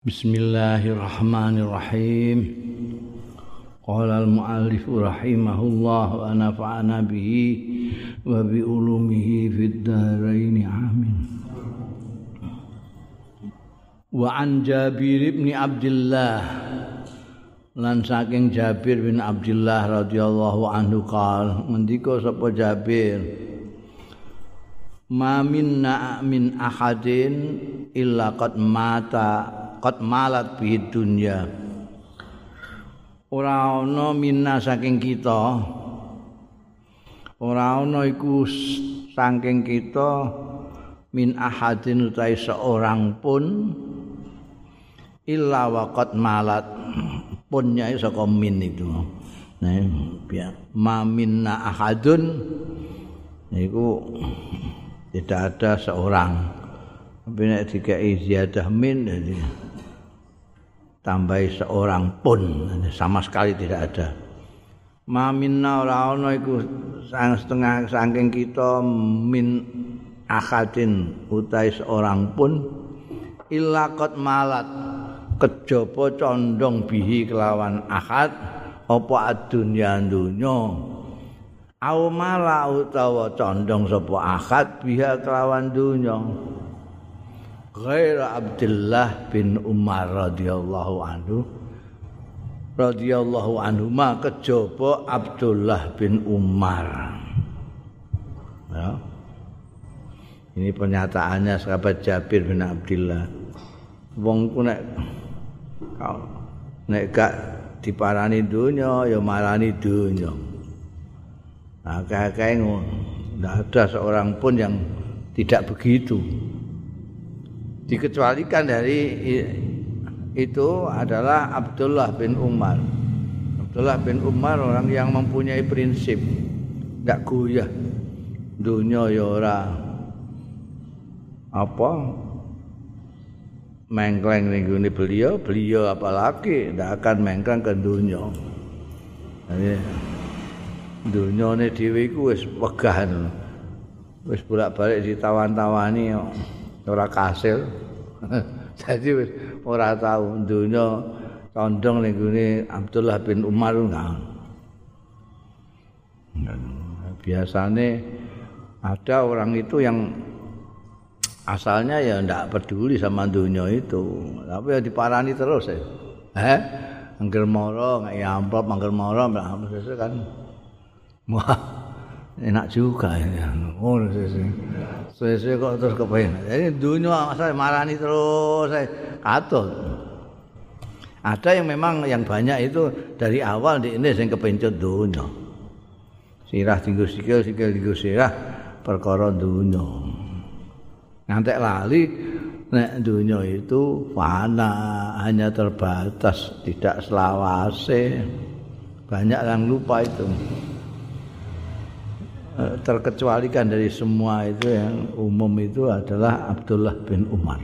Bismillahirrahmanirrahim. Qala al-muallif rahimahullah wa nafa'ana bihi wa bi ulumihi fid dharain amin. Wa an Jabir bin Abdullah lan saking Jabir bin Abdullah radhiyallahu anhu qal ngendika sapa Jabir Ma minna min ahadin illa qad mata qad malat bi dunya. Ora ana minna saking kita. Ora ana iku saking kita min ahadin utai seorang pun illa waqad malat. Punnya saka min itu. Nah biar ma minna ahadun niku tidak ada seorang. Tapi nek dikai ziyadah min jadi tambahi seorang pun. Sama sekali tidak ada. Ma minna ora ana iku sang setengah saking kita min akadin utai seorang pun illa malat. Kejaba condong bihi kelawan akad apa adunya dunya. Au mala utawa condong sapa akad biha kelawan dunya ghaira Abdullah bin Umar radhiyallahu anhu. Radhiyallahu anhu ma kejaba Abdullah bin Umar. Ya. Ini pernyataannya sahabat Jabir bin Abdullah. Wong ku nek nek gak diparani dunya ya marani dunya nah kayak ngono. Ndak ada seorang pun yang tidak begitu dikecualikan dari itu adalah Abdullah bin Umar. Abdullah bin Umar orang yang mempunyai prinsip. Tidak goyah dunia ya ora. Apa? Mengkleng gune beliau beliau apalagi tidak akan mengkleng ke dunia. Jadi dunia ini dewi ku wis wegah wis bolak-balik ditawan-tawani ora kasil. Jadi wis ora tau dunya condong ning Abdullah bin Umar enggak. Biasane ada orang itu yang asalnya ya ndak peduli sama dunia itu, tapi ya diparani terus ya. Eh, angger moro ya amplop angger moro kan. Wah, enak juga ya. Oh, sesuai kok terus kepengen. Jadi dunia saya marani terus saya katut. Ada yang memang yang banyak itu dari awal di ini saya kepencut dunia. Sirah tinggu sikil, sikil tinggu sirah, perkara dunia. Ngantek lali, nek dunia itu fana, hanya terbatas, tidak selawase. Banyak yang lupa itu. Eh, terkecualikan dari semua itu yang umum itu adalah Abdullah bin Umar.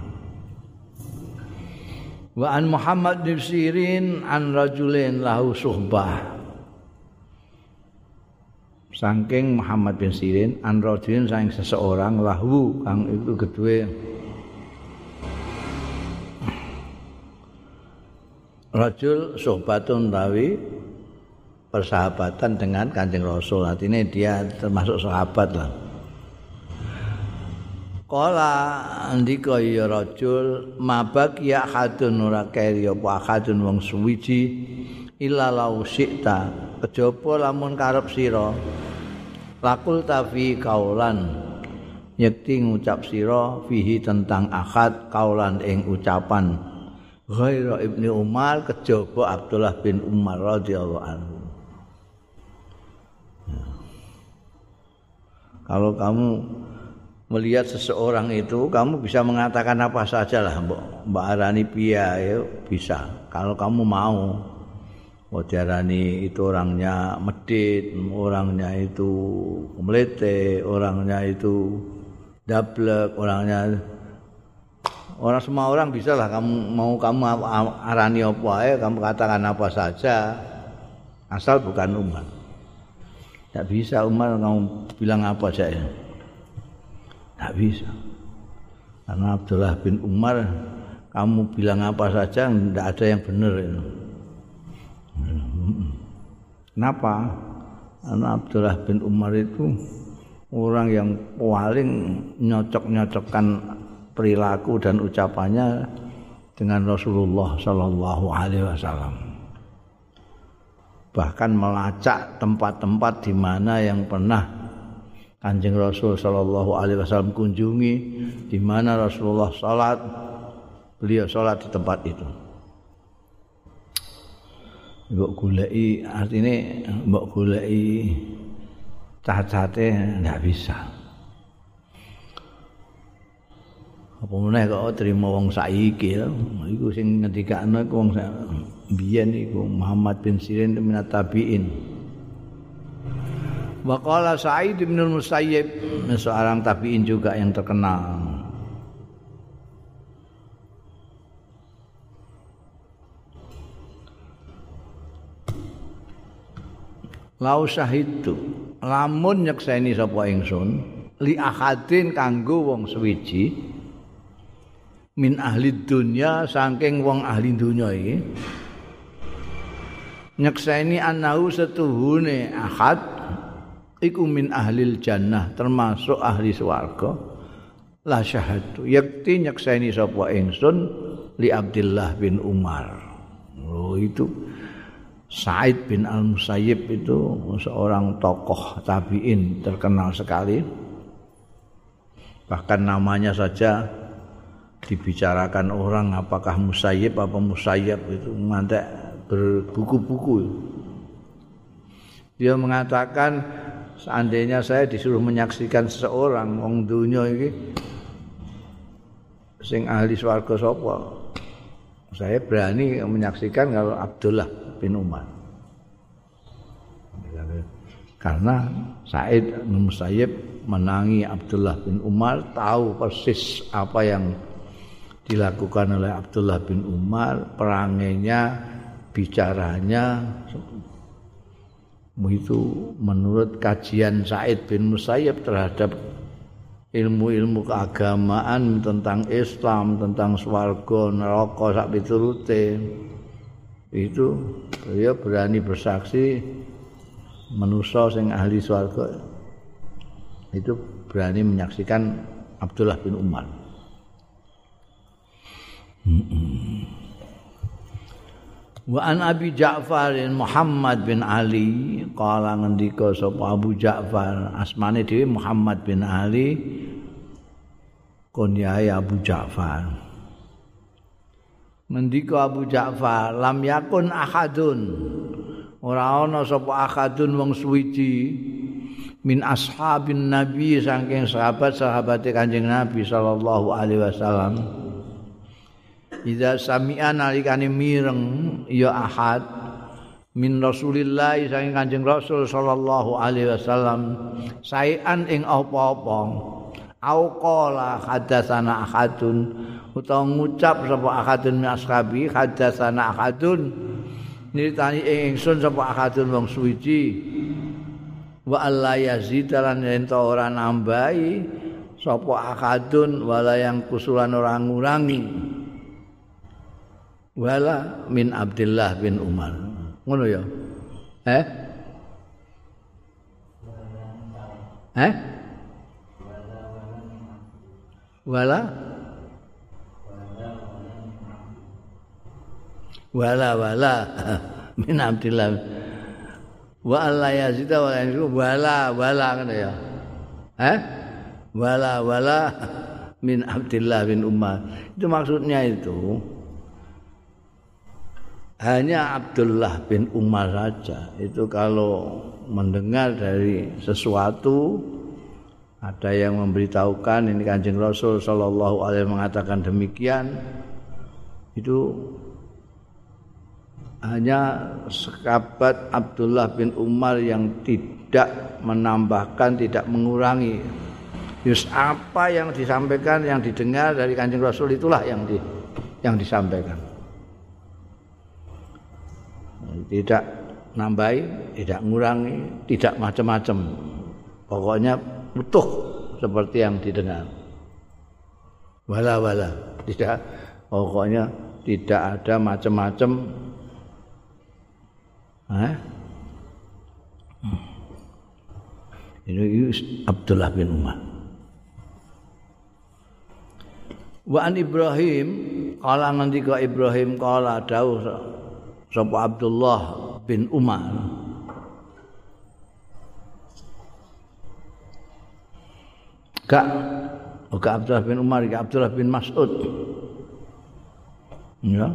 Wa an Muhammad bin Sirin an rajulin lahu suhbah. Saking Muhammad bin Sirin an rajulin saking seseorang lahu kang itu kedua Rajul suhbatun tawi persahabatan dengan Kanjeng Rasul. Artinya dia termasuk sahabat lah. Kala andika ya rajul mabak ya hadun ora keri apa hadun wong suwiji illa lau sikta kejaba lamun karep sira lakul tafi kaulan yekti ngucap sira fihi tentang akad kaulan ing ucapan ghaira ibni Umar kejaba Abdullah bin Umar radhiyallahu anhu Kalau kamu melihat seseorang itu, kamu bisa mengatakan apa saja lah, Mbak Arani Pia, ya, bisa. Kalau kamu mau, Mbak Arani itu orangnya medit, orangnya itu melete, orangnya itu dablek, orangnya orang semua orang bisa lah kamu mau kamu arani apa ya kamu katakan apa saja asal bukan umat Tak bisa Umar kamu bilang apa saya? Tak bisa. Karena Abdullah bin Umar kamu bilang apa saja tidak ada yang benar itu. Kenapa? Karena Abdullah bin Umar itu orang yang paling nyocok-nyocokkan perilaku dan ucapannya dengan Rasulullah Shallallahu Alaihi Wasallam. Bahkan melacak tempat-tempat di mana yang pernah Kanjeng Rasul Shallallahu Alaihi Wasallam kunjungi, di mana Rasulullah sholat, beliau sholat di tempat itu. Mbok gulai artinya mbok gulai cacat-cate nggak bisa. apa meneh kok terima wong saiki lho iku sing ngendikane wong biyen iku Muhammad bin Sirin min tabiin. Waqala Sa'id bin Musayyib seorang tabiin juga yang terkenal. Lau syahidtu lamun nyekseni sapa ingsun li ahadin kanggo wong suwiji min ahli dunya saking wong ahli dunya iki nyekseni anahu setuhune ahad iku min ahli jannah termasuk ahli swarga. La syahadu yakti nyekseni sapa ingsun li Abdullah bin Umar. Oh itu Said bin Al-Musayyib itu seorang tokoh tabi'in terkenal sekali. Bahkan namanya saja dibicarakan orang apakah musayyib apa musayyab itu mantek berbuku-buku. Dia mengatakan seandainya saya disuruh menyaksikan seseorang wong dunia ini sing ahli swarga sapa? Saya berani menyaksikan kalau Abdullah bin Umar. Karena Said bin menangi Abdullah bin Umar tahu persis apa yang dilakukan oleh Abdullah bin Umar perangainya bicaranya itu menurut kajian Said bin Musayyib terhadap ilmu-ilmu keagamaan tentang Islam, tentang swarga, neraka sak piturute. Itu beliau berani bersaksi manusia sing ahli swarga itu berani menyaksikan Abdullah bin Umar. Wa an Abi Ja'far Muhammad bin Ali kala ngendika sapa Abu Ja'far asmane dhewe Muhammad bin Ali kunyai Abu Ja'far. Ngendika Abu Ja'far lam yakun ahadun. Ora ana sapa ahadun wong suwiji min ashabin nabi saking sahabat-sahabat Kanjeng Nabi sallallahu alaihi wasallam Iza sami'a nalikane mireng ya ahad. Min Rasulillah saking Kanjeng Rasul sallallahu alaihi wasallam. Saean ing apa-apa au qala hadatsana ahadun. Utawa ngucap sapa ahadun min ashabi hadatsana ahadun. Nitani ing ingsun sapa ahadun wong suwiji wa alla yazid lan ento ora nambahi sapa ahadun wala yang kusulan ora ngurangi wala min Abdullah bin Umar. Ngono ya. Eh? Eh? Wala Wala wala min Abdullah wa Allah yazid wa wala wala ngono ya. Eh? Wala wala min Abdullah bin Umar. Itu maksudnya itu. Hanya Abdullah bin Umar saja. Itu kalau mendengar dari sesuatu ada yang memberitahukan ini kanjeng Rasul Shallallahu Alaihi mengatakan demikian itu hanya sekabat Abdullah bin Umar yang tidak menambahkan tidak mengurangi. Yus apa yang disampaikan yang didengar dari kanjeng Rasul itulah yang di, yang disampaikan tidak nambahi, tidak ngurangi, tidak macam-macam. Pokoknya utuh seperti yang didengar. Wala wala, tidak pokoknya tidak ada macam-macam. Ini Abdullah bin Umar. Wa an Ibrahim kala ngendika Ibrahim kala dawuh sapa Abdullah bin Umar Kak Oke Abdullah bin Umar, Kak Abdullah bin Mas'ud. Ya.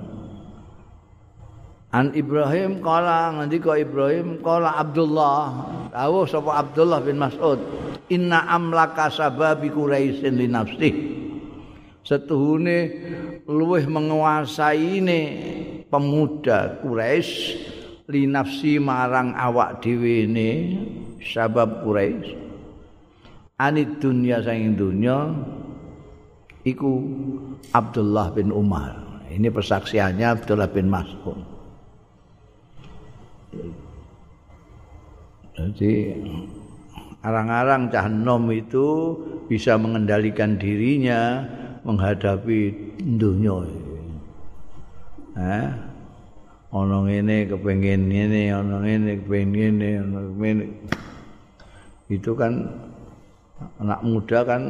An Ibrahim kala ngendika Ibrahim kala Abdullah, dawuh sapa Abdullah bin Mas'ud, "Inna amlaka sababi Quraisyin li nafsi." Setuhune luweh menguasaine pemuda Quraisy li nafsi marang awak dhewe ne sabab Quraisy. Anid dunya saing dunya iku Abdullah bin Umar. Ini persaksiannya Abdullah bin Mas'ud. Jadi arang-arang cah nom itu bisa mengendalikan dirinya menghadapi dunia. Eh? Ono ngene kepengin ngene, ono ngene kepengin ngene, ono ngene. Itu kan anak muda kan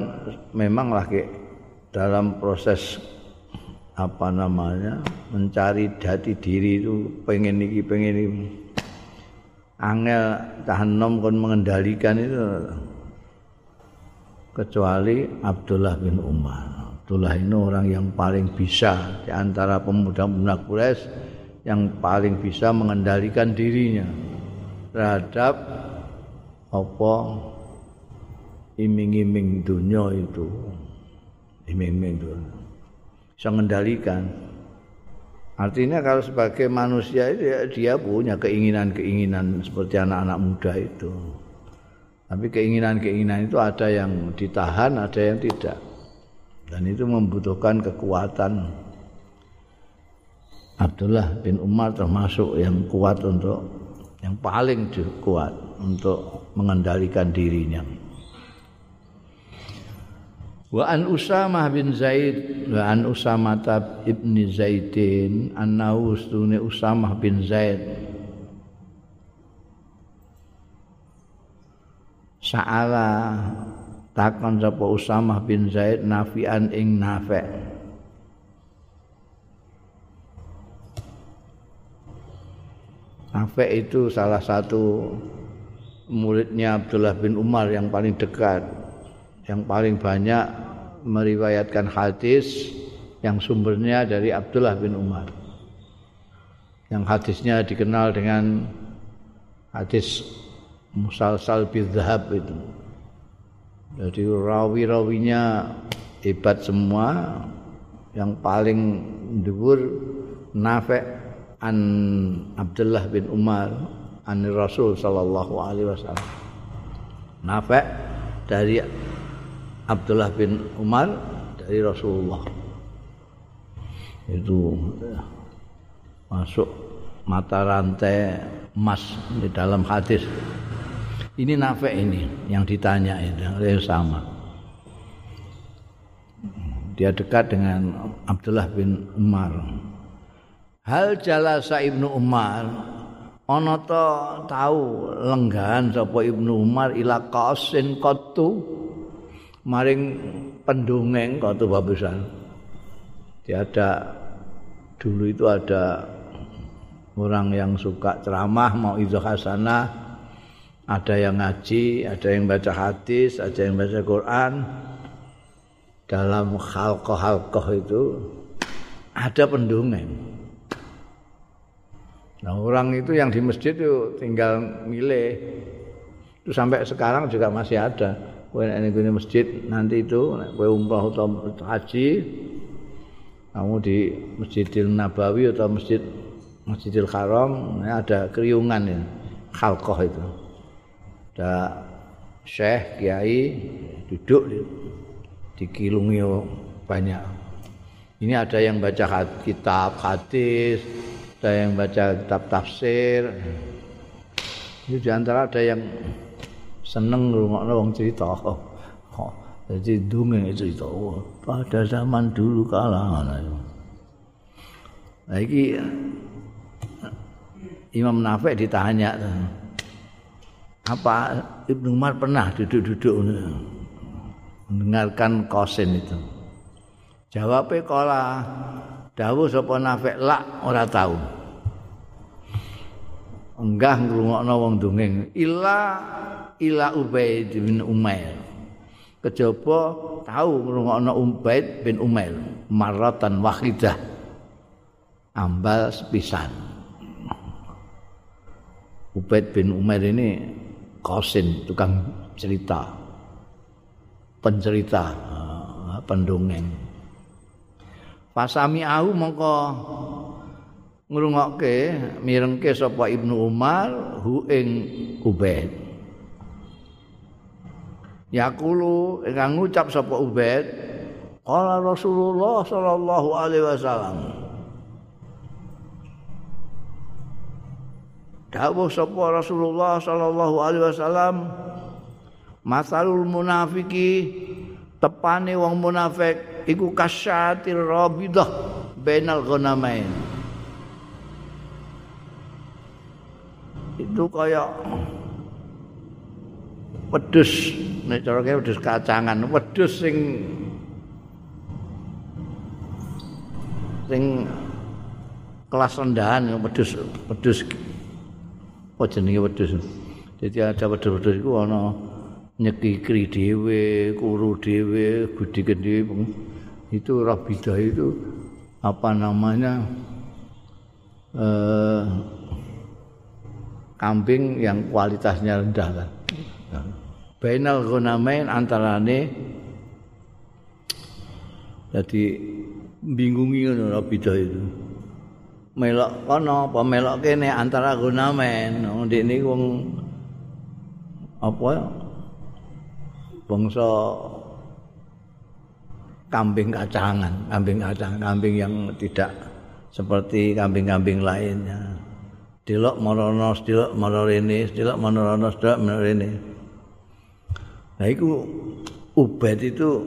memang lagi dalam proses apa namanya mencari jati diri itu pengen iki pengen iki angel tahan nom kon mengendalikan itu kecuali Abdullah bin Umar. Abdullah ini orang yang paling bisa di antara pemuda-pemuda Quraisy yang paling bisa mengendalikan dirinya terhadap apa iming-iming dunia itu iming-iming itu bisa mengendalikan Artinya kalau sebagai manusia ya dia punya keinginan-keinginan seperti anak-anak muda itu. Tapi keinginan-keinginan itu ada yang ditahan, ada yang tidak. Dan itu membutuhkan kekuatan. Abdullah bin Umar termasuk yang kuat untuk yang paling kuat untuk mengendalikan dirinya. Wa an Usamah bin Zaid wa an Usamah ibn Zaidin annahu ustune Usamah bin Zaid Sa'ala takon sapa Usamah bin Zaid nafian ing nafe Nafe itu salah satu muridnya Abdullah bin Umar yang paling dekat yang paling banyak meriwayatkan hadis yang sumbernya dari Abdullah bin Umar. Yang hadisnya dikenal dengan hadis musalsal bidzahab itu. Jadi rawi-rawinya hebat semua. Yang paling dhuwur Nafi' an Abdullah bin Umar an Rasul sallallahu alaihi wasallam. Nafi' dari Abdullah bin Umar dari Rasulullah itu masuk mata rantai emas di dalam hadis ini nafe ini yang ditanya itu sama dia dekat dengan Abdullah bin Umar hal jalasa ibnu Umar ana to tahu lenggahan sapa ibnu Umar ila qasin qattu maring pendongeng kata babusan. Dia ada dulu itu ada orang yang suka ceramah mau itu hasanah, ada yang ngaji, ada yang baca hadis, ada yang baca Quran. Dalam halkoh-halkoh itu ada pendongeng. Nah orang itu yang di masjid itu tinggal milih. Itu sampai sekarang juga masih ada. nek ning masjid nanti itu nek kowe umrah atau haji kamu di Masjidil Nabawi atau Masjid Masjidil Haram ada kriungan ya khalqah itu ada syekh kiai duduk dikilungi banyak ini ada yang baca kitab hadis ada yang baca kitab tafsir itu diantara ada yang seneng ngrungokno wong cerita. Jadi dongeng cerita. Oh, pada zaman dulu kala. Nah iki Imam Nafi ditanya apa Ibnu Umar pernah duduk-duduk mendengarkan kosin itu. Jawabnya kala dawuh sapa Nafi lak ora tahu. Enggah ngrungokno wong dongeng illa ila Ubaid bin Umair. Kejaba tahu ngrungokno Ubaid bin Umair maratan wahidah. Ambal sepisan. Ubaid bin Umair ini kosin tukang cerita. Pencerita, uh, pendongeng. Pasami au mongko ngrungokke mirengke sapa Ibnu Umar hu ing Ubaid. Yaqulu ingkang ngucap sapa Ubaid, qala Rasulullah sallallahu alaihi wasallam. Dawuh sapa Rasulullah sallallahu alaihi wasallam, masalul munafiki tepane wong munafik iku kasyatir rabidah bainal ghanamain. Itu kayak wedhus nek cara wedhus kacangan wedhus sing sing kelas rendahan wedhus wedhus apa jenenge wedhus jadi ada wedhus-wedhus iku ana nyekikri dhewe kuru dhewe gudi dhewe itu rabidah itu apa namanya eh, kambing yang kualitasnya rendah kan bainal ghanamain antarane jadi bingungi ngono bidah itu melok kono apa melok kene antara ghanamain ndek niku wong apa bangsa kambing kacangan kambing kacang kambing yang tidak seperti kambing-kambing lainnya. Delok marono delok marone rene delok marono delok marone rene Nah iku Ubaid itu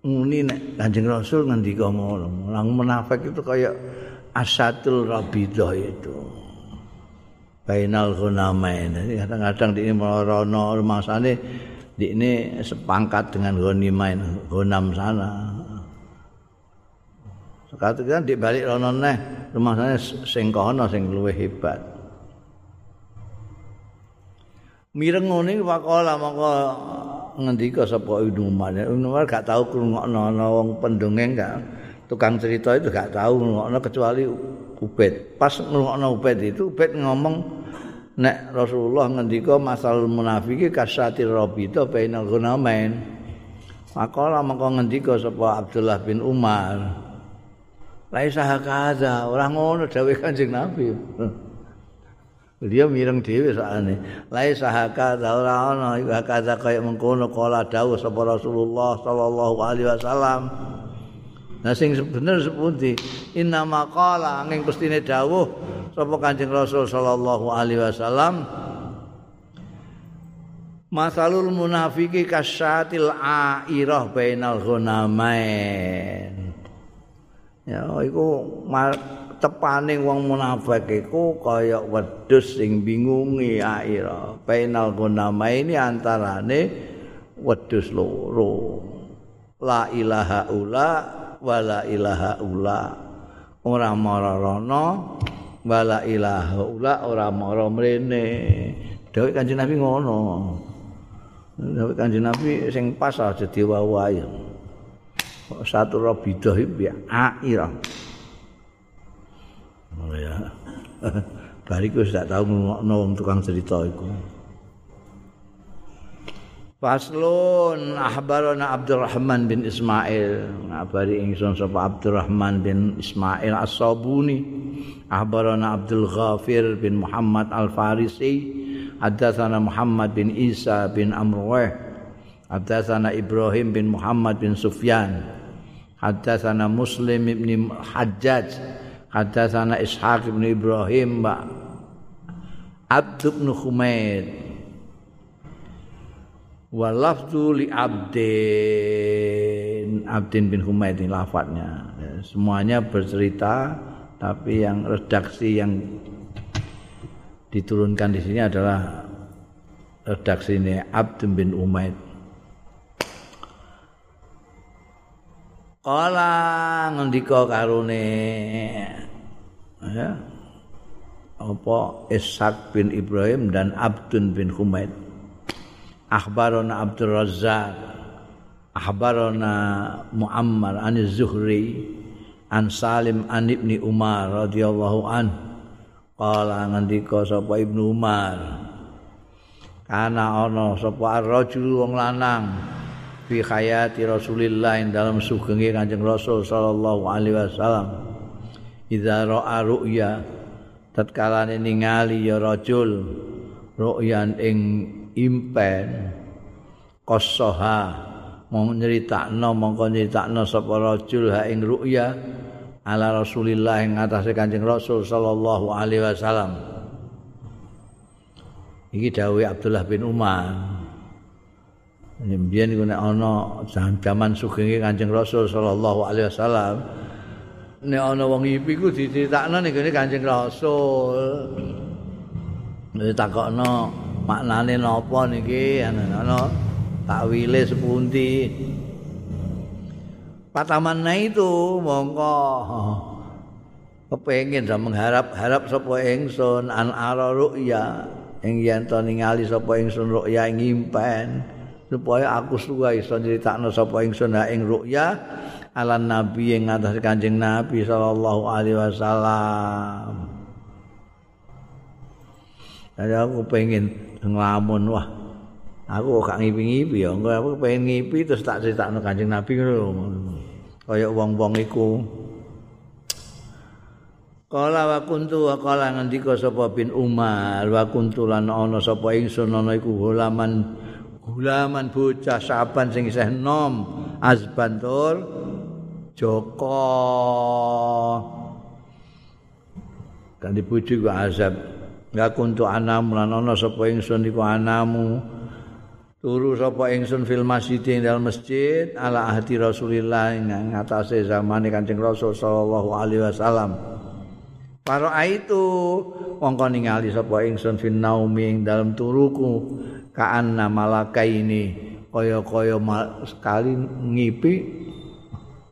muni nek Kanjeng Rasul ngendika ngono. Lang munafik itu kayak asatul rabidah itu. Bainal ghunamain. Jadi kadang-kadang di merono masane di ini sepangkat dengan ghunimain, ghunam sana. Sekarang kan di balik rono neh rumah sana sing kono sing luwih hebat. Mireng ngene wakola maka ngendika sapa Ibnu Umar. Ibnu Umar gak tahu krungokno ana wong pendongeng gak tukang cerita itu gak tahu krungokno kecuali Ubed. Pas ngrungokno Ubed itu Ubed ngomong nek Rasulullah ngendika masal munafiki kasati rabita bainal ghunamain. Maka maka ngendika sapa Abdullah bin Umar. Laisa hakadha, ora ngono dawuh Kanjeng Nabi. Dia mireng dhewe sakane. Lai sahaka ora ana iku hakada kaya mengkono kala dawuh sapa Rasulullah sallallahu alaihi wasallam. Nah sing bener sepundi? Inna maqala angin pestine dawuh sapa Kanjeng Rasul sallallahu alaihi wasallam. Masalul munafiki kasyatil airah bainal ghanamain. Ya iku tepane wong munafik iku kaya wedhus sing bingungi aira bainal gunama ini antarane wedhus loro la ilaha ula wala ilaha ula. Ora marana wala ilaha ula ora mara mrene. Dawuh kanjeng nabi ngono. Dawuh kanjeng nabi sing pas aja diwawahi satu rabidah iki aira Oh ya. Bariku sudah tahu ngono tukang cerita iku. Faslun ahbarana Abdurrahman bin Ismail. Ngabari ingsun sapa Abdurrahman bin Ismail As-Sabuni. Ahbarana Abdul Ghafir bin Muhammad Al-Farisi. Hadatsana Muhammad bin Isa bin Amrwah hadatsana Ibrahim bin Muhammad bin Sufyan. Hadatsana Muslim bin Hajjaj. Hadatsana Ishaq bin Ibrahim Mbak Abd bin Humaid wa lafzu li Abdin Abdin bin Humaid ini lafadznya semuanya bercerita tapi yang redaksi yang diturunkan di sini adalah redaksi ini Abd bin Umaid. Kala ngendika karune ya apa Ishaq bin Ibrahim dan Abdun bin Humaid. Akhbarona Abdul Razzaq. Akhbarona Muammar an Zuhri. An Salim an Ibni Umar radhiyallahu an Kala ngendika sapa Ibnu Umar Kana ana sapa ar-rajul wong lanang fi hayati Rasulillah dalam sugenge Kanjeng Rasul sallallahu alaihi wasallam. Idza ra'a ru'ya tatkala ningali ya rajul ru'yan ing impen. Qasaha mau nyeritakno mongko nyeritakno sapa rajul ha ing ru'ya ala Rasulillah ing atase Kanjeng Rasul sallallahu alaihi wasallam. Iki dawuh Abdullah bin Umar. Mbiyen iku nek ana zaman sugenge Kanjeng Rasul sallallahu alaihi wasallam nek ana wong ipi ku diceritakno ning Kanjeng Rasul. Nek takokno maknane napa niki ana takwile sepundi. Patamana itu mongko kepengin dan mengharap-harap sapa ingsun an ara ru'ya ing yen to ningali sapa ingsun ru'ya ing impen. supaya aku suka iso nyeritakno sapa ingsun ing ru'ya ala nabi ing atas kanjeng nabi sallallahu alaihi wasallam Jadi aku pengen ngelamun wah aku gak ngipi-ngipi ya. Enggak aku pengen ngipi terus tak ceritakan kanjeng nabi ngono kaya wong-wong iku. Kala wa kuntu wa kala ngendika sapa bin Umar wa kuntu lan ana sapa ingsun ana iku hulaman gulaman bocah saban sing isih nom azban tur Joko. Kan dipuji ku azab enggak kuntu anam lan ana sapa ingsun iku anamu. Turu sapa ingsun fil masjid ing dalam masjid ala ahdi Rasulillah ing ngatasé zamane Kanjeng Rasul sallallahu alaihi wasallam. Para itu wong ningali sapa ingsun fin naumi ing dalam turuku kaanna malaka ini kaya-kaya sekali ngipi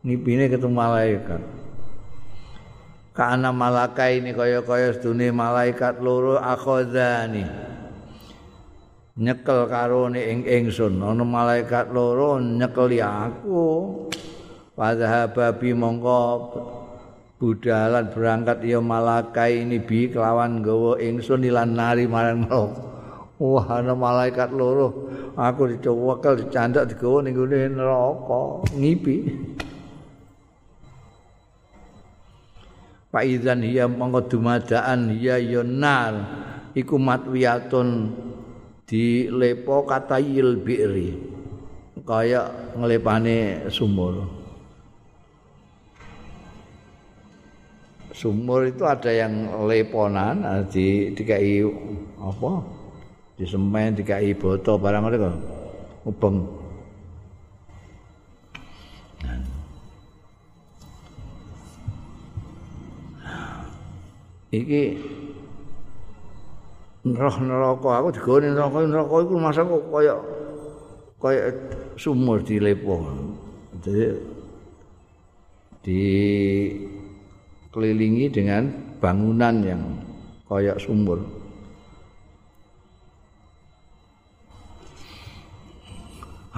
ngipine ketemu malaikat kaanna malaka ini kaya-kaya sedune malaikat loro akhadhani nyekel karone ing ingsun. Ana malaikat loro nyekeli aku. Padha babi mongko budalan berangkat ya malaka ini bi kelawan gawa ingsun ilan nari marang neraka Wah, ana malaikat loro. Aku dicowokel dicandak digawa ning neraka, ngipi. Pak Izan hiya mongko dumadaan hiya yonar iku matwiyatun di lepo katayil bi'ri. Kaya ngelepane sumur. Sumur itu ada yang leponan di dikai apa? Disemen dikai boto barang kok ubeng iki roh neraka aku digone neraka neraka iku masa kok kaya kaya sumur dilepo jadi di kelilingi dengan bangunan yang kaya sumur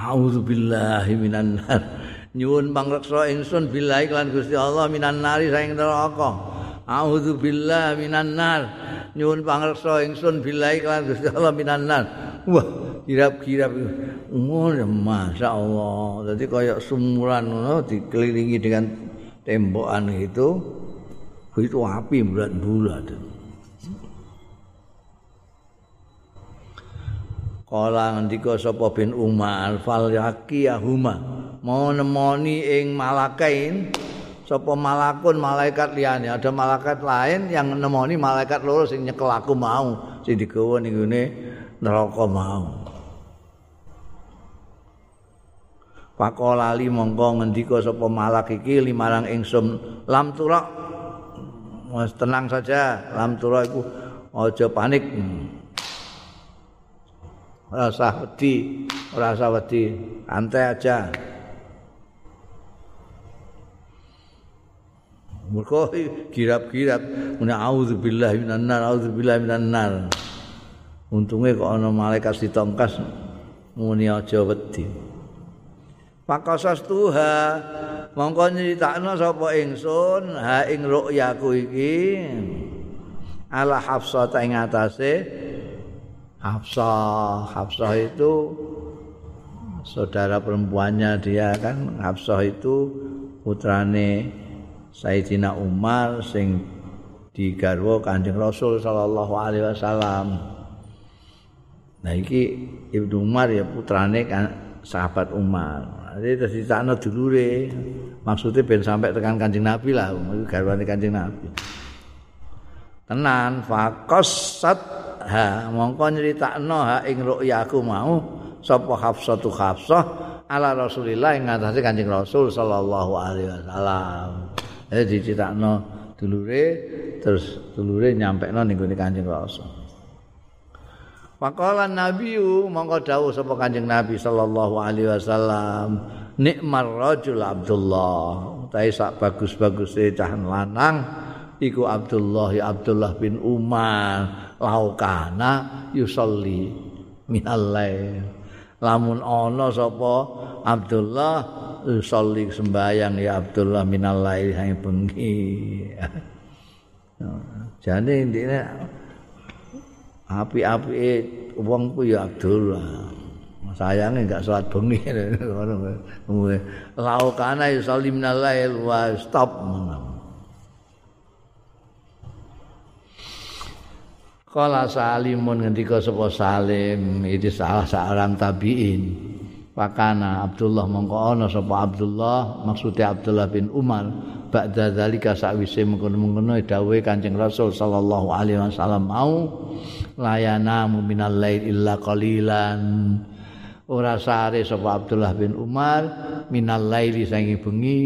A'udzubillahi minan nar. Nyuwun pangreksa ingsun billahi lan Gusti Allah minan nari saing neraka. A'udzubillahi minan nar. Nyuwun pangreksa ingsun billahi lan Gusti Allah minan nar. Wah, kirap-kirap ngono masyaallah. Dadi kaya sumuran ngono dikelilingi dengan tembokan itu. Itu api bulat-bulat. Kala ngendika sapa bin Umar fal yaqiyahuma mau nemoni ing malakain sapa malakun malaikat liyane? Ada malaikat lain yang nemoni malaikat loro sing nyekel aku mau sing digawa ning ngene neraka mau. Pakolali mongko ngendika sapa malak iki limarang ingsun lam turak. Mas tenang saja, lam tura iku aja panik. Ora usah wedi, ora usah wedi, santai aja. Mergo girap-girap, muna auzubillahi minan nar, auzubillahi minan nar. Untunge kok ana malaikat ditongkas muni aja wedi. Pakasas tuha mongko nyritakno sapa ingsun ha ing ru'yaku iki ala Hafsah ta ing atase Hafsah Hafsah itu saudara perempuannya dia kan Hafsah itu putrane Sayyidina Umar sing digarwa Kanjeng Rasul sallallahu alaihi wasallam. Nah iki Ibnu Umar ya putrane kan sahabat Umar. Jadi terus ditakno dulure. Maksudnya ben sampai tekan Kanjeng Nabi lah, garwane Kanjeng Nabi. Tenan faqassat ha mongko nyritakno ha ing ru'yaku mau sapa Hafsatu Hafsah ala Rasulillah ing ngatasi Kanjeng Rasul sallallahu alaihi wasallam. Jadi dicritakno dulure terus dulure nyampekno ning Kanjeng Rasul. Faqala Nabiu mongko dawuh sapa Kanjeng Nabi sallallahu alaihi wasallam, nikmar rajul Abdullah. Utahe sak bagus-baguse cah lanang iku Abdullah ya Abdullah bin Umar laukana yusolli minal Lamun ana sapa Abdullah yusolli sembayang ya Abdullah minal lail sang bengi. Jane intine api-api wong ku ya Abdullah. Sayange enggak salat bengi ngono. Laukana yusallim nalail wa stop. Kala Salimun ngendika sapa Salim iki salah seorang tabi'in. Pakana Abdullah mongko ana sapa Abdullah? Maksudnya Abdullah bin Umar. Ba'da zalika sakwise mengkono-mengkono dawuhe Kanjeng Rasul sallallahu alaihi wasallam mau layana minal lail illa qalilan. Ora sare sapa Abdullah bin Umar minal laili sangi bengi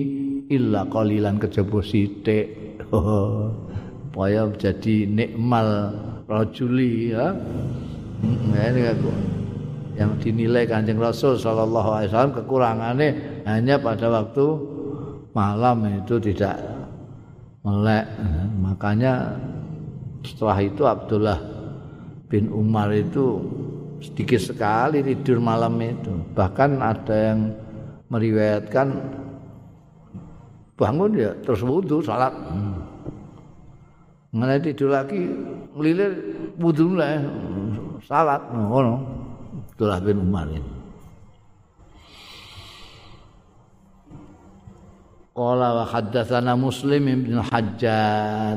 illa qalilan kejaba sithik. Supaya jadi nikmal rajuli ya. Ini yang dinilai Kanjeng Rasul sallallahu alaihi wasallam kekurangannya hanya pada waktu malam itu tidak melek. Makanya setelah itu Abdullah bin Umar itu sedikit sekali tidur malam itu. Bahkan ada yang meriwayatkan bangun ya terus wudhu salat. Hmm. mengenai tidur lagi ngelilir wudhu lah salat ngono Abdullah bin Umar ini. Qala wa haddatsana Muslim bin Hajjaj.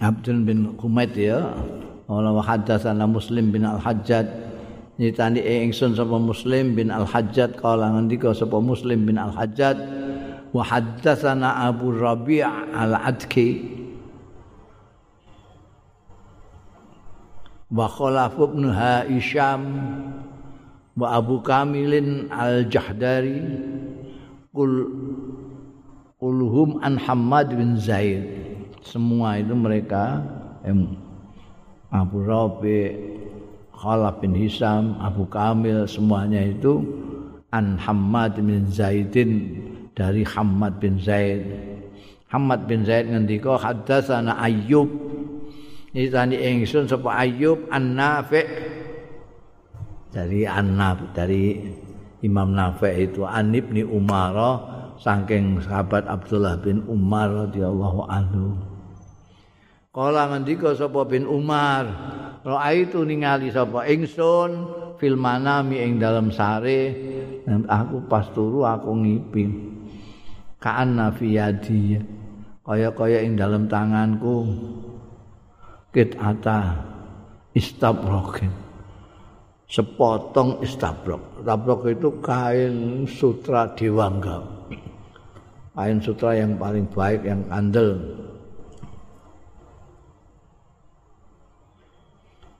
Abdul bin Humaid ya. Qala wa haddatsana Muslim bin Al-Hajjaj. Nyitani ingsun sapa Muslim bin Al-Hajjaj. Kala ngendika sapa Muslim bin Al-Hajjaj. Wa haddatsana Abu Rabi' Al-Adki wa khalaf ibn Hisham wa Abu Kamilin al-Jahdari kul kulhum an Hamad bin Zaid. Semua itu mereka em, Abu Rabi Khalaf bin Hisham Abu Kamil semuanya itu an Hamad bin Zaidin dari Hamad bin Zaid. Hamad bin Zaid ngendika hadatsana Ayyub nyitani ingsun sapa Ayyub An-Nafi' dari An-Nafi dari Imam Nafi' itu An Ibni Umar saking sahabat Abdullah bin Umar radhiyallahu anhu. Kala ngendika sapa bin Umar Ra'aitu ningali sapa ingsun fil manami ing dalam sare dan aku pas turu aku ngipi. Ka'anna fi yadi kaya-kaya ing dalam tanganku kit ata istabrokin sepotong istabrok istabrok itu kain sutra dewangga. Kain sutra yang paling baik yang kandel.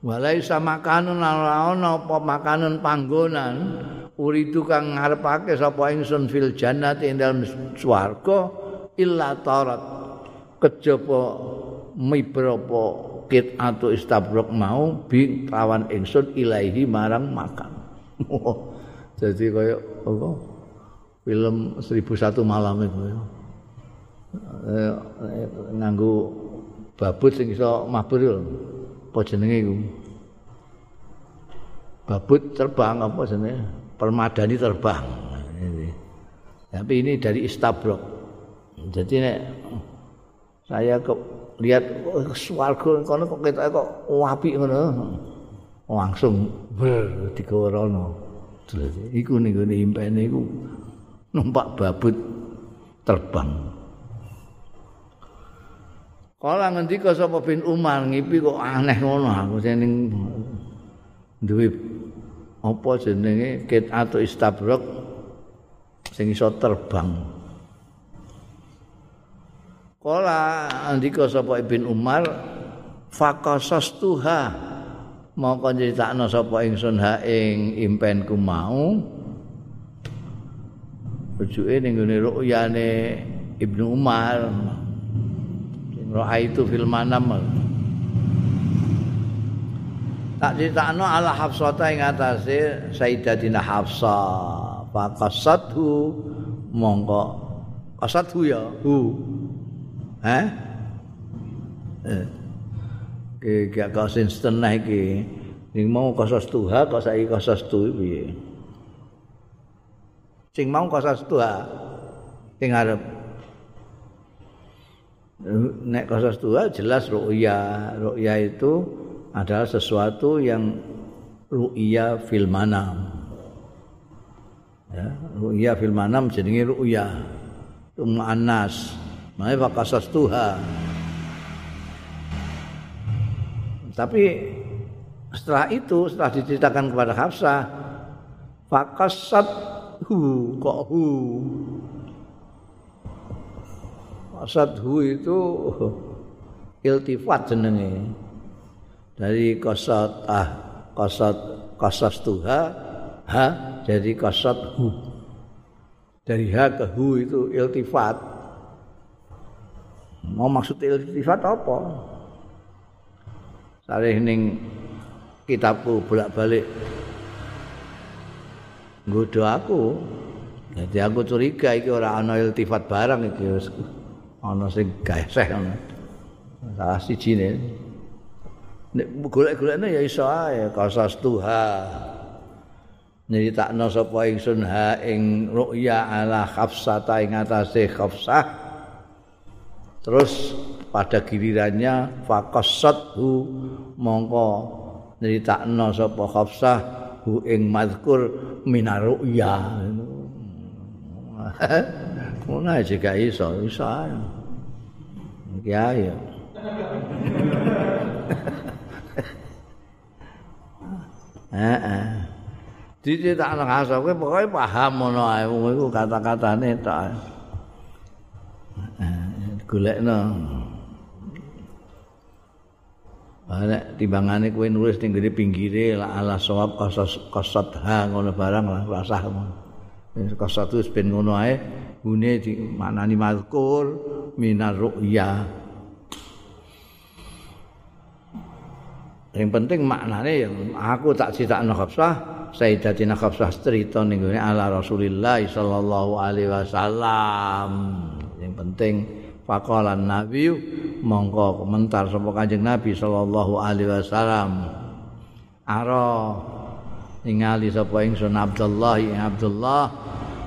Walai sama kanun ana apa makanan panggonan? Uridu kang ngarepake sapa ingsun fil jannati ing dalem swarga illa tarat. Kejaba mibrapa kit atau istabrok mau bi lawan ingsun ilahi marang makan jadi kaya apa? Film 1001 malam itu eh, nganggo babut sing iso mabur apa jenenge iku? Babut terbang apa jenenge? Permadani terbang. Tapi ini dari istabrok jadi nek saya ke lihat swarga kono kok ketok kok apik ngono. Langsung ber digorono iku ning ngene impene iku numpak babut terbang. Kala ngendika sapa bin Umar ngipi kok aneh ngono aku sing ning duwe apa jenenge kit atau istabrak sing iso terbang. Kala andika sapa Ibn Umar faqasastuha mongko nyritakno sapa ingsun ha ing impenku mau. Rujuke ning ngene ru'yane Ibnu Umar roa itu fil manam. Tak ditakno ala hafsata ing atase sayyidatina hafsah faqasathu mongko qasathu ya? Hu Eh? Ki gak kok sin setengah iki. Ning mau kosas tuha kok saiki kosas tu piye? Sing mau kosas tuha sing arep nek kosas tuha jelas ru'ya. Ru'ya itu adalah sesuatu yang ru'ya fil manam. Ya, ru'ya fil manam jenenge ru'ya. Itu mu'annas. Mae fakasas Tuhan. Tapi setelah itu, setelah diceritakan kepada Hafsah, fakasat hu kok hu. Fakasat hu itu iltifat jenenge. Dari kosat ah kosat kosas tuha ha jadi kosat hu. Dari ha ke hu itu iltifat. Mau maksud iltifat apa? Sareh ning kitabku bolak-balik. Nggodo aku. Jadi aku curiga iki ora ana iltifat barang iki ana sing gaeseh ngono. Salah siji ne nek golek-golekne ya iso ae kasas tuha nyeritakno sapa ingsun ha ing ru'ya ala khafsata ing atase khafsah Terus pada gilirannya faqassathu mongko nyritakno sapa Hafsah hu ing mazkur minaruya. Ngono aja gak iso, iso ae. Iki ayo. Heeh. Dicetakno Hafsah kowe pokoke paham ngono ae iku kata-katane tok. Golekno. Ana timbangane kowe nulis ning gede pinggire la ala sawab qasat ha ngono barang lah rasah ngono. Wis qasat wis ben ngono ae gune di manani mazkur minar ru'ya. Yang penting maknane ya aku tak critakno Hafsah Sayyidatina Hafsah cerita ning ala Rasulillah sallallahu alaihi wasallam. Yang penting Faqala Nabi mongko komentar sapa Kanjeng Nabi sallallahu alaihi wasallam. Ara ningali sapa ingsun Abdullah ing Abdullah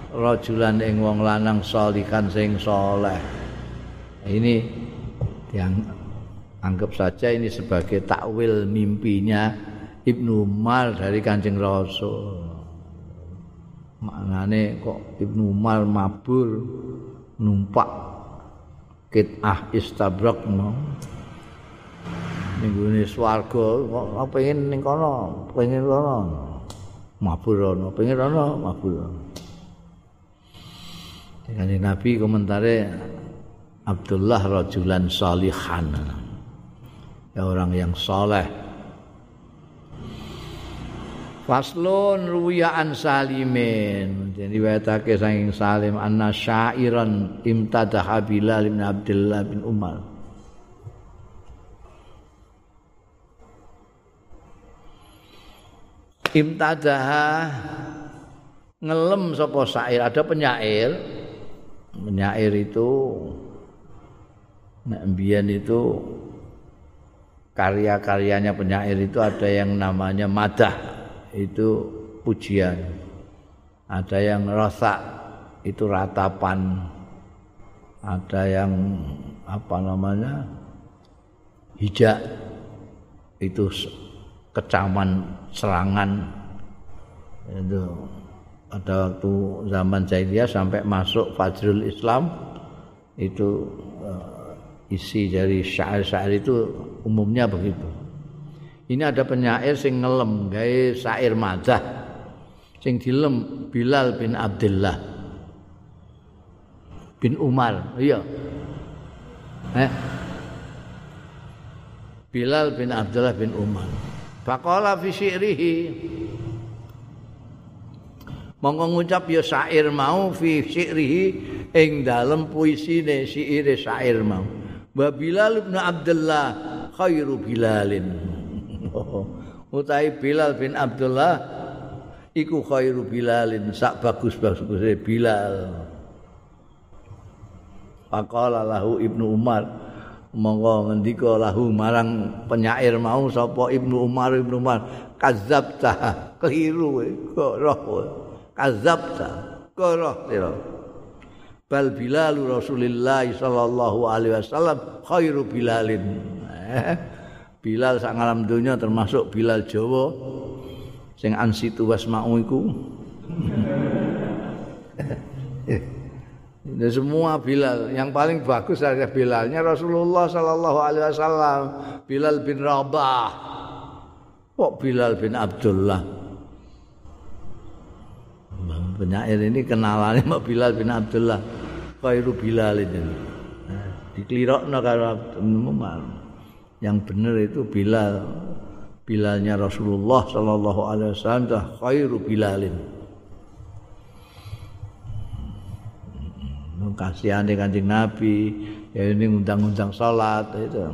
rajulan ing wong lanang salikan sing saleh. Ini yang anggap saja ini sebagai takwil mimpinya Ibnu Umar dari Kanjeng Rasul. Maknane kok Ibnu Umar mabur numpak kitah istabrak no. Ninggune swarga kok pengen ning kono pengen kono. Mabur ono pengen ono mabur dengan Nabi komentare Abdullah rajulan salihan ya orang yang soleh Faslun ruwiya an Salimin. Riwayatake saking Salim anna syairan imtadaha Bilal bin Abdullah bin Umar. Imtadaha ngelem sapa syair, ada penyair. Penyair itu Nek itu karya-karyanya penyair itu ada yang namanya madah itu pujian. Ada yang rosak itu ratapan. Ada yang apa namanya hijak itu kecaman serangan. Itu ada waktu zaman jahiliyah sampai masuk Fajrul Islam itu isi dari syair-syair itu umumnya begitu. Ini ada penyair sing ngelem gawe syair madah sing dilem Bilal bin Abdullah bin Umar. Iya. Eh? Bilal bin Abdullah bin Umar. Faqala fi syi'rihi Monggo ngucap ya syair mau fi syi'rihi ing dalem puisine syair syair mau. Wa Bilal bin Abdullah khairu Bilalin. Utai Bilal bin Abdullah iku khairu Bilalin sak bagus-bagus Bilal. Faqala lahu Ibnu Umar monggo ngendika lahu marang penyair mau sapa Ibnu Umar Ibnu Umar kadzabta keliru kok roh kadzabta kok roh bal Bilal Rasulullah sallallahu alaihi wasallam khairu Bilalin. Bilal sak ngalam dunya termasuk Bilal Jawa sing ansitu wasma'u iku. Dan semua Bilal yang paling bagus adalah Bilalnya Rasulullah sallallahu alaihi wasallam, Bilal bin Rabah. Kok Bilal bin Abdullah? Penyair ini kenalannya sama Bilal bin Abdullah. khairu Bilal itu. Nah, diklirokno karo Umar. Yang benar itu Bilal. Bilalnya Rasulullah sallallahu alaihi wasallam khairu Bilalin. Kasihan kanjeng Nabi, ya ini undang-undang salat itu.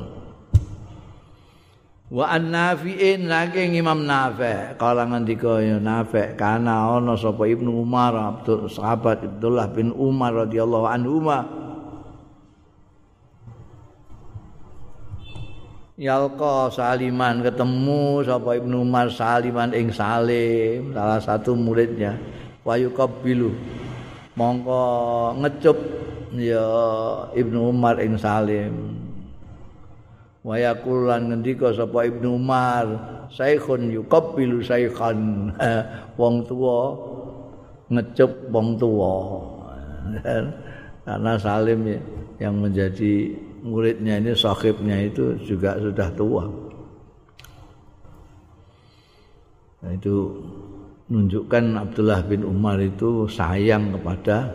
wa an nafi'in saking Imam Nafi' kala ngendika ya Nafi' kana ana sapa Ibnu Umar Abdul sahabat Abdullah bin Umar radhiyallahu anhu Yalqa Saliman ketemu sapa Ibnu Umar Saliman ing Salim salah satu muridnya. Wa yuqabbilu. Mongko ngecup ya Ibnu Umar ing Salim. Wa yaqulan ngendika sapa Ibnu Umar saikhun yuqabbilu saikhan. Wong tuwa ngecup wong tuwa. Karena Salim yang menjadi muridnya ini sahibnya itu juga sudah tua. Nah, itu menunjukkan Abdullah bin Umar itu sayang kepada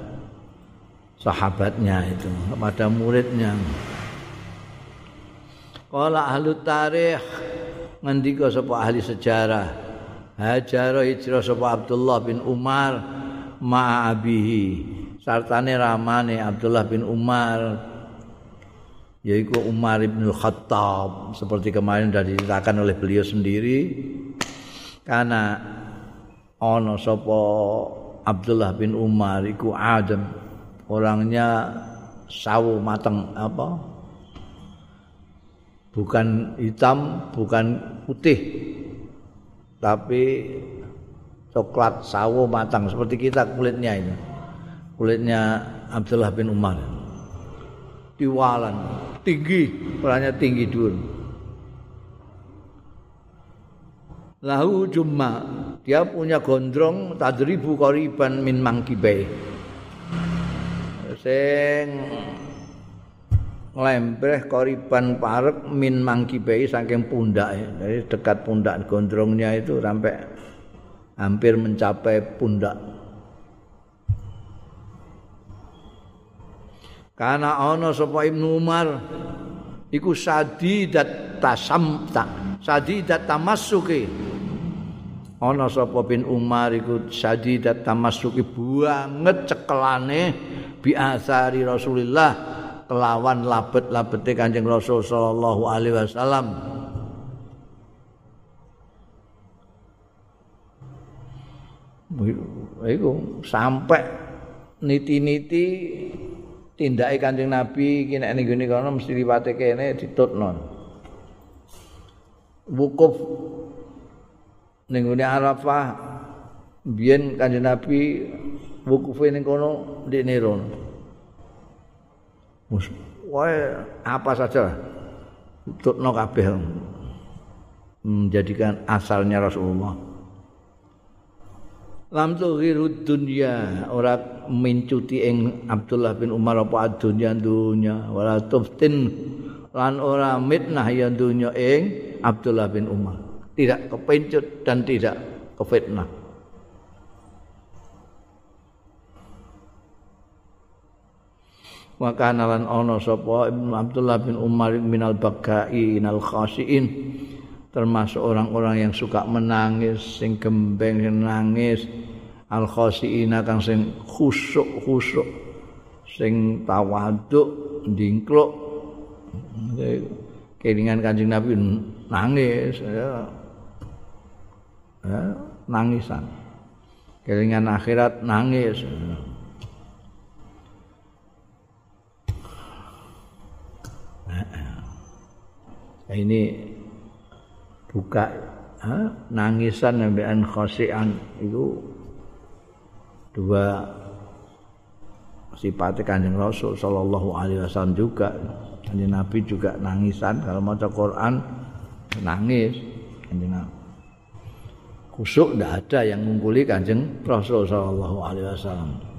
sahabatnya itu kepada muridnya. Kala ahli tarikh ngendika sapa ahli sejarah hajara hijrah sapa Abdullah bin Umar ma'abihi sartane ramane Abdullah bin Umar yaitu Umar bin Khattab. Seperti kemarin sudah diceritakan oleh beliau sendiri. Karena ono sapa Abdullah bin Umar iku Adam. Orangnya sawu mateng apa? Bukan hitam, bukan putih, tapi coklat sawo matang seperti kita kulitnya ini. Kulitnya Abdullah bin Umar. Tiwalan, tinggi, perannya tinggi dulu. Lahu jumma, dia punya gondrong tadribu koriban min mangkibai. Sing nglembreh koriban parek min mangkibei saking pundak dari dekat pundak gondrongnya itu sampai hampir mencapai pundak karena ana sapa Ibnu Umar iku sadidat tasam ta sadidat tamassuki. Ana sapa bin Umar iku sadidat tamassuki banget cekelane bi asari Rasulillah kelawan labet-labete Kanjeng Rasul sallallahu alaihi wasallam. Iku sampai niti-niti tindake Kanjeng Nabi iki nek ning ngene kono mesti liwate kene ditutno. Wukuf ning ngene Arafah biyen Kanjeng Nabi wukufe ning kono ndekne rono. Wae apa saja tutno kabeh menjadikan asalnya Rasulullah. Lam tuhirud dunya ora mincuti ing Abdullah bin Umar apa dunya dunya. Wala tuftin lan ora mitnah ya dunya ing Abdullah bin Umar. Tidak kepencut dan tidak kefitnah. Maka nalan ono sapa Abdullah bin Umar minal bagai inal khasiin termasuk orang-orang yang suka menangis sing gembeng sing nangis al khasiina kang sing khusuk khusuk sing tawaduk ndingkluk. Kelingan kanjeng nabi nangis ya. ya nangisan. Kelingan akhirat nangis Nah, ini buka ha? nangisan ambekan khosian itu dua sifat kanjeng Rasul Shallallahu Alaihi Wasallam juga. Kanjeng Nabi juga nangisan kalau mau Quran nangis. Kanjeng Nabi. Kusuk tidak ada yang mengguli kanjeng Rasul Shallallahu Alaihi Wasallam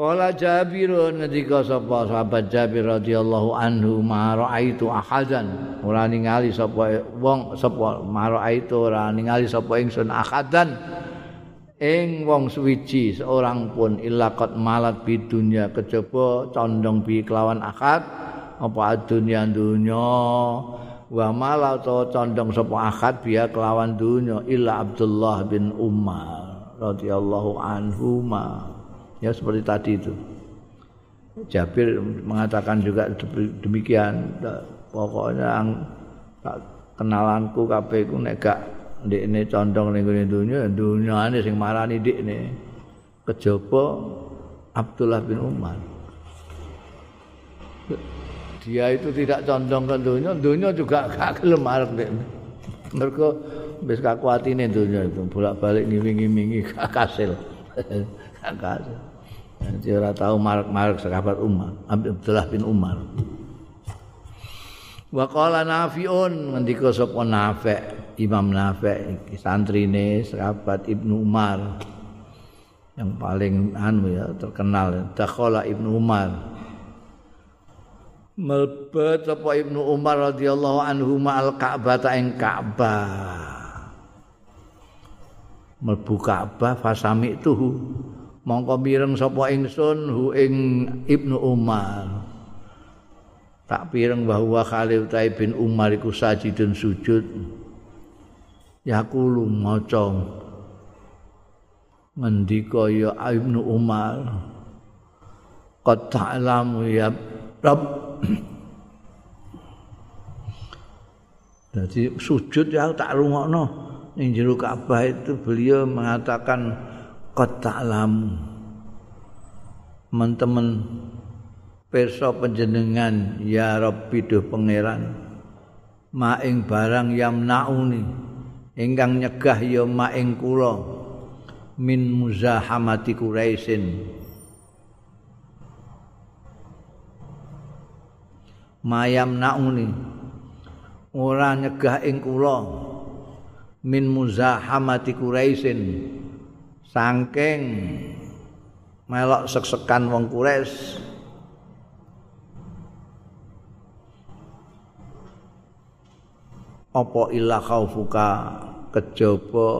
Kala Jabir ngendika sapa sahabat Jabir radhiyallahu anhu ma raaitu ahadan? Ora ningali sapa wong sapa ma raaitu? Ora ningali sapa ingsun ahadan. Ing wong suwiji seorang pun ilaqat malat bi dunya. Kejaba condong bi kelawan akad apa dunya dunya? Wa malau to condong sapa akad biya kelawan dunya illa Abdullah bin Umar radhiyallahu anhu ma ya seperti tadi itu. Jabir mengatakan juga demikian. Pokoknya kenalanku kabeh ku nek gak ndekne condong ning ngene dunya dunyane sing marani ndekne. Kejaba Abdullah bin Umar. Dia itu tidak condong ke dunia, dunia juga gak gelem arep ndekne. Mergo wis kakuatine dunia itu bolak-balik ngiwi-ngiwi gak kasil. Gak kasil Dia ora tahu marek-marek sahabat Umar, Abdullah bin Umar. Wa qala Nafi'un ngendika sapa Nafi' Imam Nafi' santrine sahabat Ibnu Umar. Yang paling anu ya terkenal Dakhala Ibnu Umar. Melbet sapa Ibnu Umar radhiyallahu anhu ma'al Ka'bah ta ing Ka'bah. Melbu Ka'bah fasami tuhu mongko mireng sapa ingsun hu ing Ibnu Umar. Tak pireng bahwa Khalil Taib bin Umar iku sajidun sujud. Yaqulu maca ngendika ya Ibnu Umar qad ta'lamu ya Rabb. Jadi sujud ya tak rungokno. Ning jero Ka'bah itu beliau mengatakan qad ta'lamu teman-teman pirsa panjenengan ya rabbi duh pangeran maing barang yamnauni ingkang nyegah ya maing kula min muzahamati quraisin mayam nauni ora nyegah ing kula min muzahamati quraisin saking melok sek-sekan wong kures. Apa illa khaufuka kejaba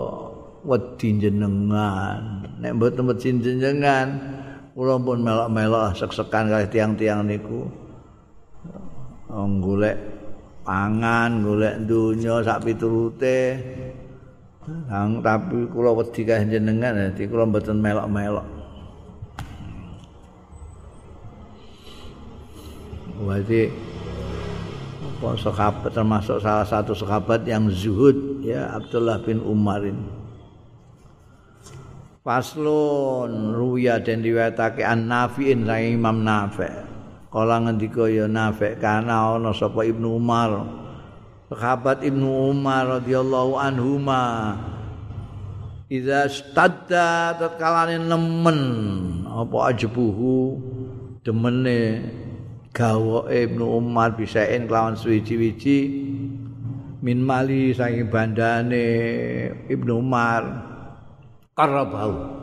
wedi jenengan nek mboten wedi jenengan kula pun melok-melok sek-sekan kalih tiang-tiang niku. Golek pangan golek donya sak piturute Nang tapi kula wedi kae jenengan dadi kula mboten melok-melok. Berarti apa sahabat termasuk salah satu sahabat yang zuhud ya Abdullah bin Umarin. Faslun ruya dan riwayatake an Nafi'in sang Imam Nafi'. Kala ngendika ya Nafi' kana ana sapa Ibnu Umar. Sahabat Ibnu Umar radhiyallahu anhuma. Iza stadda tatkalane nemen. Apa ajbuhu demene gawa Ibnu Umar bisain kelawan suwiji-wiji. Min mali saking bandane Ibnu Umar. Karabau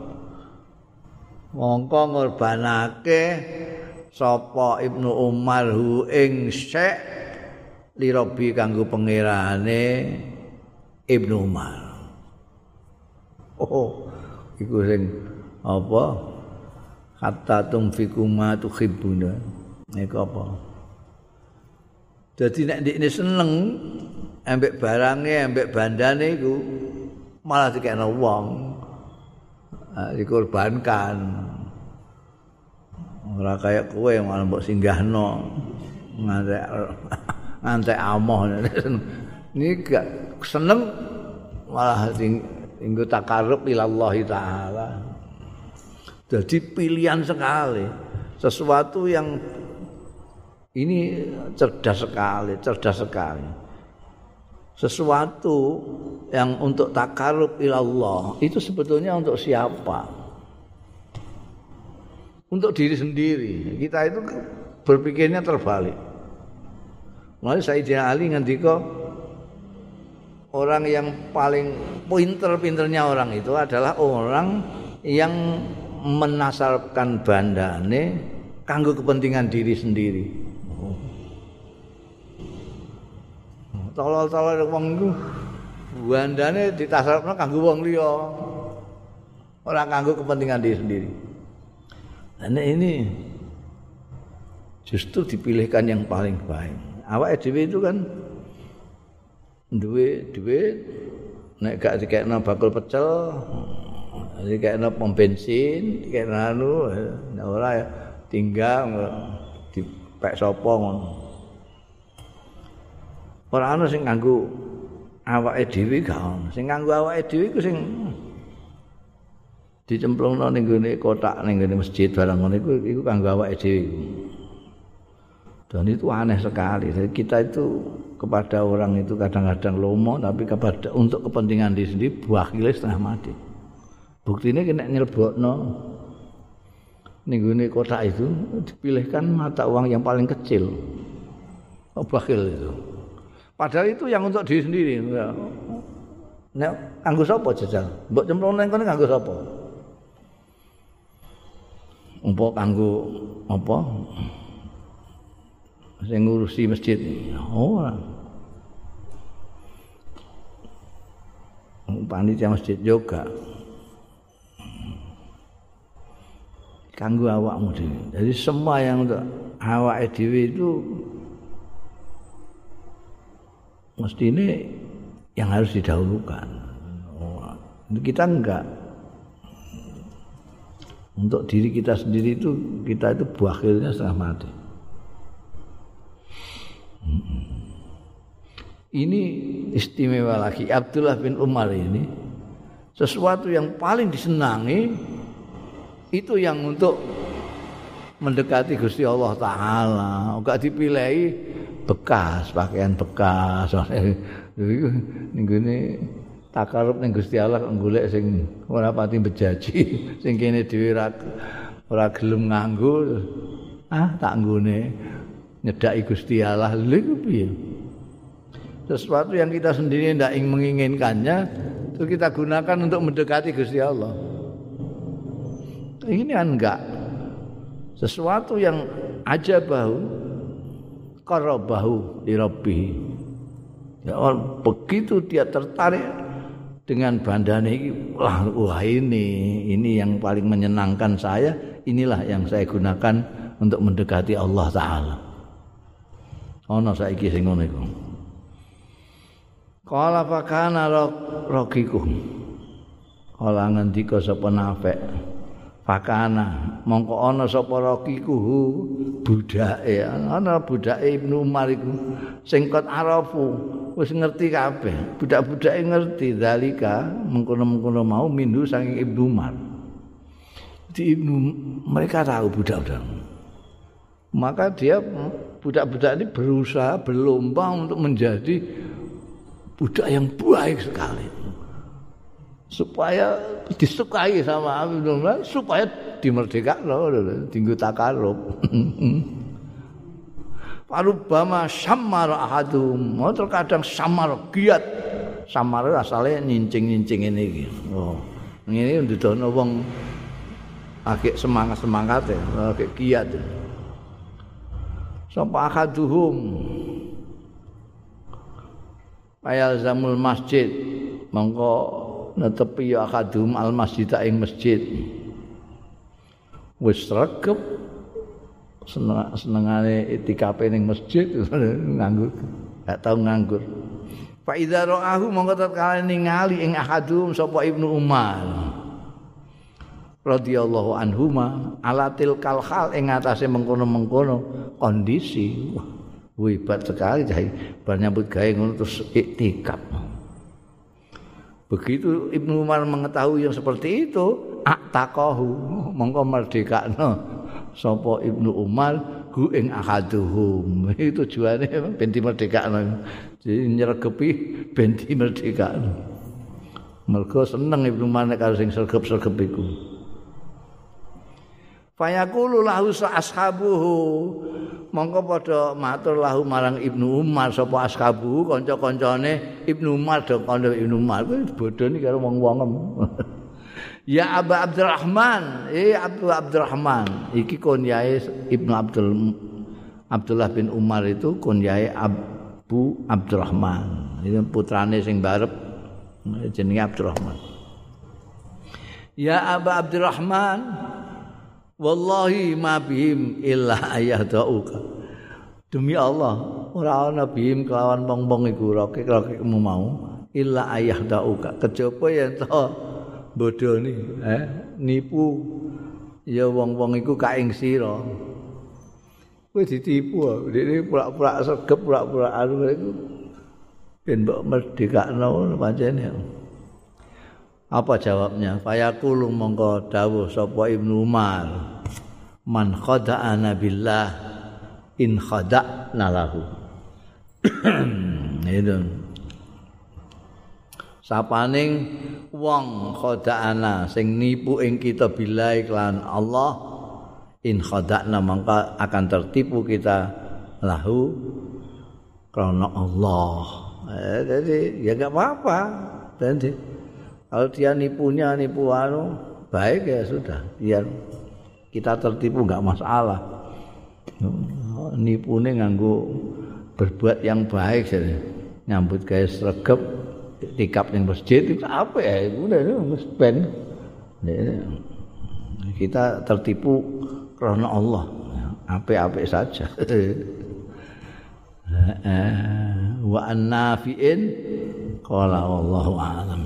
mongko ngorbanake sapa Ibnu Umar hu ing syekh lirobi kanggo pangerane Ibnu Umar. Oh, iku sing apa? Hatta tumfiku ma tuhibbuna. Nek apa? Dadi nek ndekne seneng ambek barange, ambek bandane iku malah dikene wong. dikorbankan. Ora kaya kowe malah mbok singgahno. Ngantek ngantek amoh. Ini gak seneng malah tinggu takarub ilallah ta'ala. Jadi pilihan sekali. Sesuatu yang ini cerdas sekali cerdas sekali. Sesuatu yang untuk takarub ilallah itu sebetulnya untuk siapa? Untuk diri sendiri. Kita itu berpikirnya terbalik Mulai Sayyidina Ali ngendika orang yang paling pinter-pinternya orang itu adalah orang yang menasarkan bandane kanggo kepentingan diri sendiri. Tolol-tolol wong iku bandane ditasarkan kanggo wong liya. Ora kanggo kepentingan diri sendiri. Dan ini justru dipilihkan yang paling baik. Awake dhewe itu kan duwe duwe nek gak dikekno bakul pecel dikekno pom bensin dikekno anu ora tinggal dipek sapa ngono. Ora ana sing nganggo awake dhewe gak ono sing nganggo awake dhewe iku sing dicemplungno ning gone kotak ning gone masjid barang ngono iku iku kanggo awake dhewe Dan itu aneh sekali. Jadi kita itu kepada orang itu kadang-kadang lomo, tapi kepada untuk kepentingan diri sendiri buahile setengah mati. Bukti ini kena nyelbok no. Nih kota itu dipilihkan mata uang yang paling kecil. Oh, bakil itu. Padahal itu yang untuk diri sendiri. Nek anggo sapa jajal? Mbok cemplung nang kene nganggo sapa? Umpuk kanggo apa? Sing ngurusi masjid. Ora oh, panitia masjid juga. Kanggo awakmu dhewe jadi semua yang untuk awak dhewe itu mesti ini yang harus didahulukan. Oh, kita enggak. Untuk diri kita sendiri itu kita itu buahilnya setengah mati Ini istimewa lagi Abdullah bin Umar ini sesuatu yang paling disenangi itu yang untuk mendekati Gusti Allah taala. Enggak dipilih bekas, pakaian bekas. Ning gone takarub ning Gusti Allah golek sing ora pati bejaji, sing kene dhewe ora gelem nganggo. Ah, tak nggone nyedaki Gusti Allah lho piye sesuatu yang kita sendiri tidak ingin menginginkannya itu kita gunakan untuk mendekati Gusti Allah. Ini kan enggak. Sesuatu yang aja bau karabahu di Rabbi ya begitu dia tertarik dengan bandane ini wah, wah ini ini yang paling menyenangkan saya inilah yang saya gunakan untuk mendekati Allah taala. Ana saiki sing ngono iku Kala fakana rokiku. Kala ngendika sapa nafek. Fakana mongko ana sapa rokiku budake ana budake Ibnu Umar iku sing kot arafu wis ngerti kabeh. Budak-budake ngerti dalika mengkono-mengkono mau mindu saking Ibnu Umar. Di Ibnu mereka tahu budak-budak. Maka dia budak-budak ini berusaha berlomba untuk menjadi budak yang baik sekali. Supaya disukai sama Abdullah supaya dimerdekakan tinggu takarub Parubama samar ahadum. Oh, terkadang samar giat. Samar asalnya nyincing-nyincing ini oh. ini untuk wong agak semangat-semangat ya agak giat. Sampai ahaduhum ayal zamul masjid. Mongko netepi ya akadum al masjid ing masjid. Wis regep. Seneng senengane itikape ning masjid. Nganggur. Gak tau nganggur. Fa idza ra'ahu mongko tatkala ningali ing akadum sapa ibnu umar. Radhiyallahu anhuma alatil kalhal ing atase mengkono-mengkono kondisi wah hebat sekali cah bernyambut gawe ngono terus iktikaf. Begitu Ibnu Umar mengetahui yang seperti itu aktaqahu mongko merdekakno sapa Ibnu Umar hu ing ahaduhum. Itu tujuane ben merdekakno. Jadi nyergepi ben merdekakno. Mergo seneng Ibnu Umar nek karo sing sergep-sergep iku Fayaqulu lahu ashabuhu. Mongko padha matur lahu marang Ibnu Umar sapa ashabu kanca-kancane Ibnu Umar do kanca Ibnu Umar. Kuwi bodoni karo wong-wong Ya Aba Abdurrahman eh Abdul Abdurrahman. Iki kunyae Ibnu Abdul Abdullah bin Umar itu kunyae Abu Abdurrahman. Itu putrane sing barep jenenge Abdurrahman. Ya Aba Abdurrahman wallahi ma bihim illa ayahdauka demi Allah ora ana bihim kelawan wong-wong iku rokek-rokekmu mau illa ayahdauka kejaba yen to bodoni eh? Nipu. Ya wong-wong iku kaing sira. Kowe ditipu dene pura-pura segep pura-pura anu iku. Ben mbok merdekakno pancen Apa jawabnya? Fayaqulu mongko dawuh sapa Ibnu Umar. Man khada'ana billah in khada'na lahu. Itu. Sapaning wong khada'ana sing nipu ing kita billah iklan Allah in khada'na mongko akan tertipu kita lahu karena Allah. Eh, jadi ya enggak apa-apa. Jadi Kalau dia nipunya nipu anu baik ya sudah, biar kita tertipu nggak masalah. Nipu nih nganggu berbuat yang baik saja. Nyambut kayak sergap tikap yang masjid itu apa ya? Udah itu ben. Kita tertipu karena Allah. Apa-apa saja. Wa an nafi'in qala wallahu a'lam.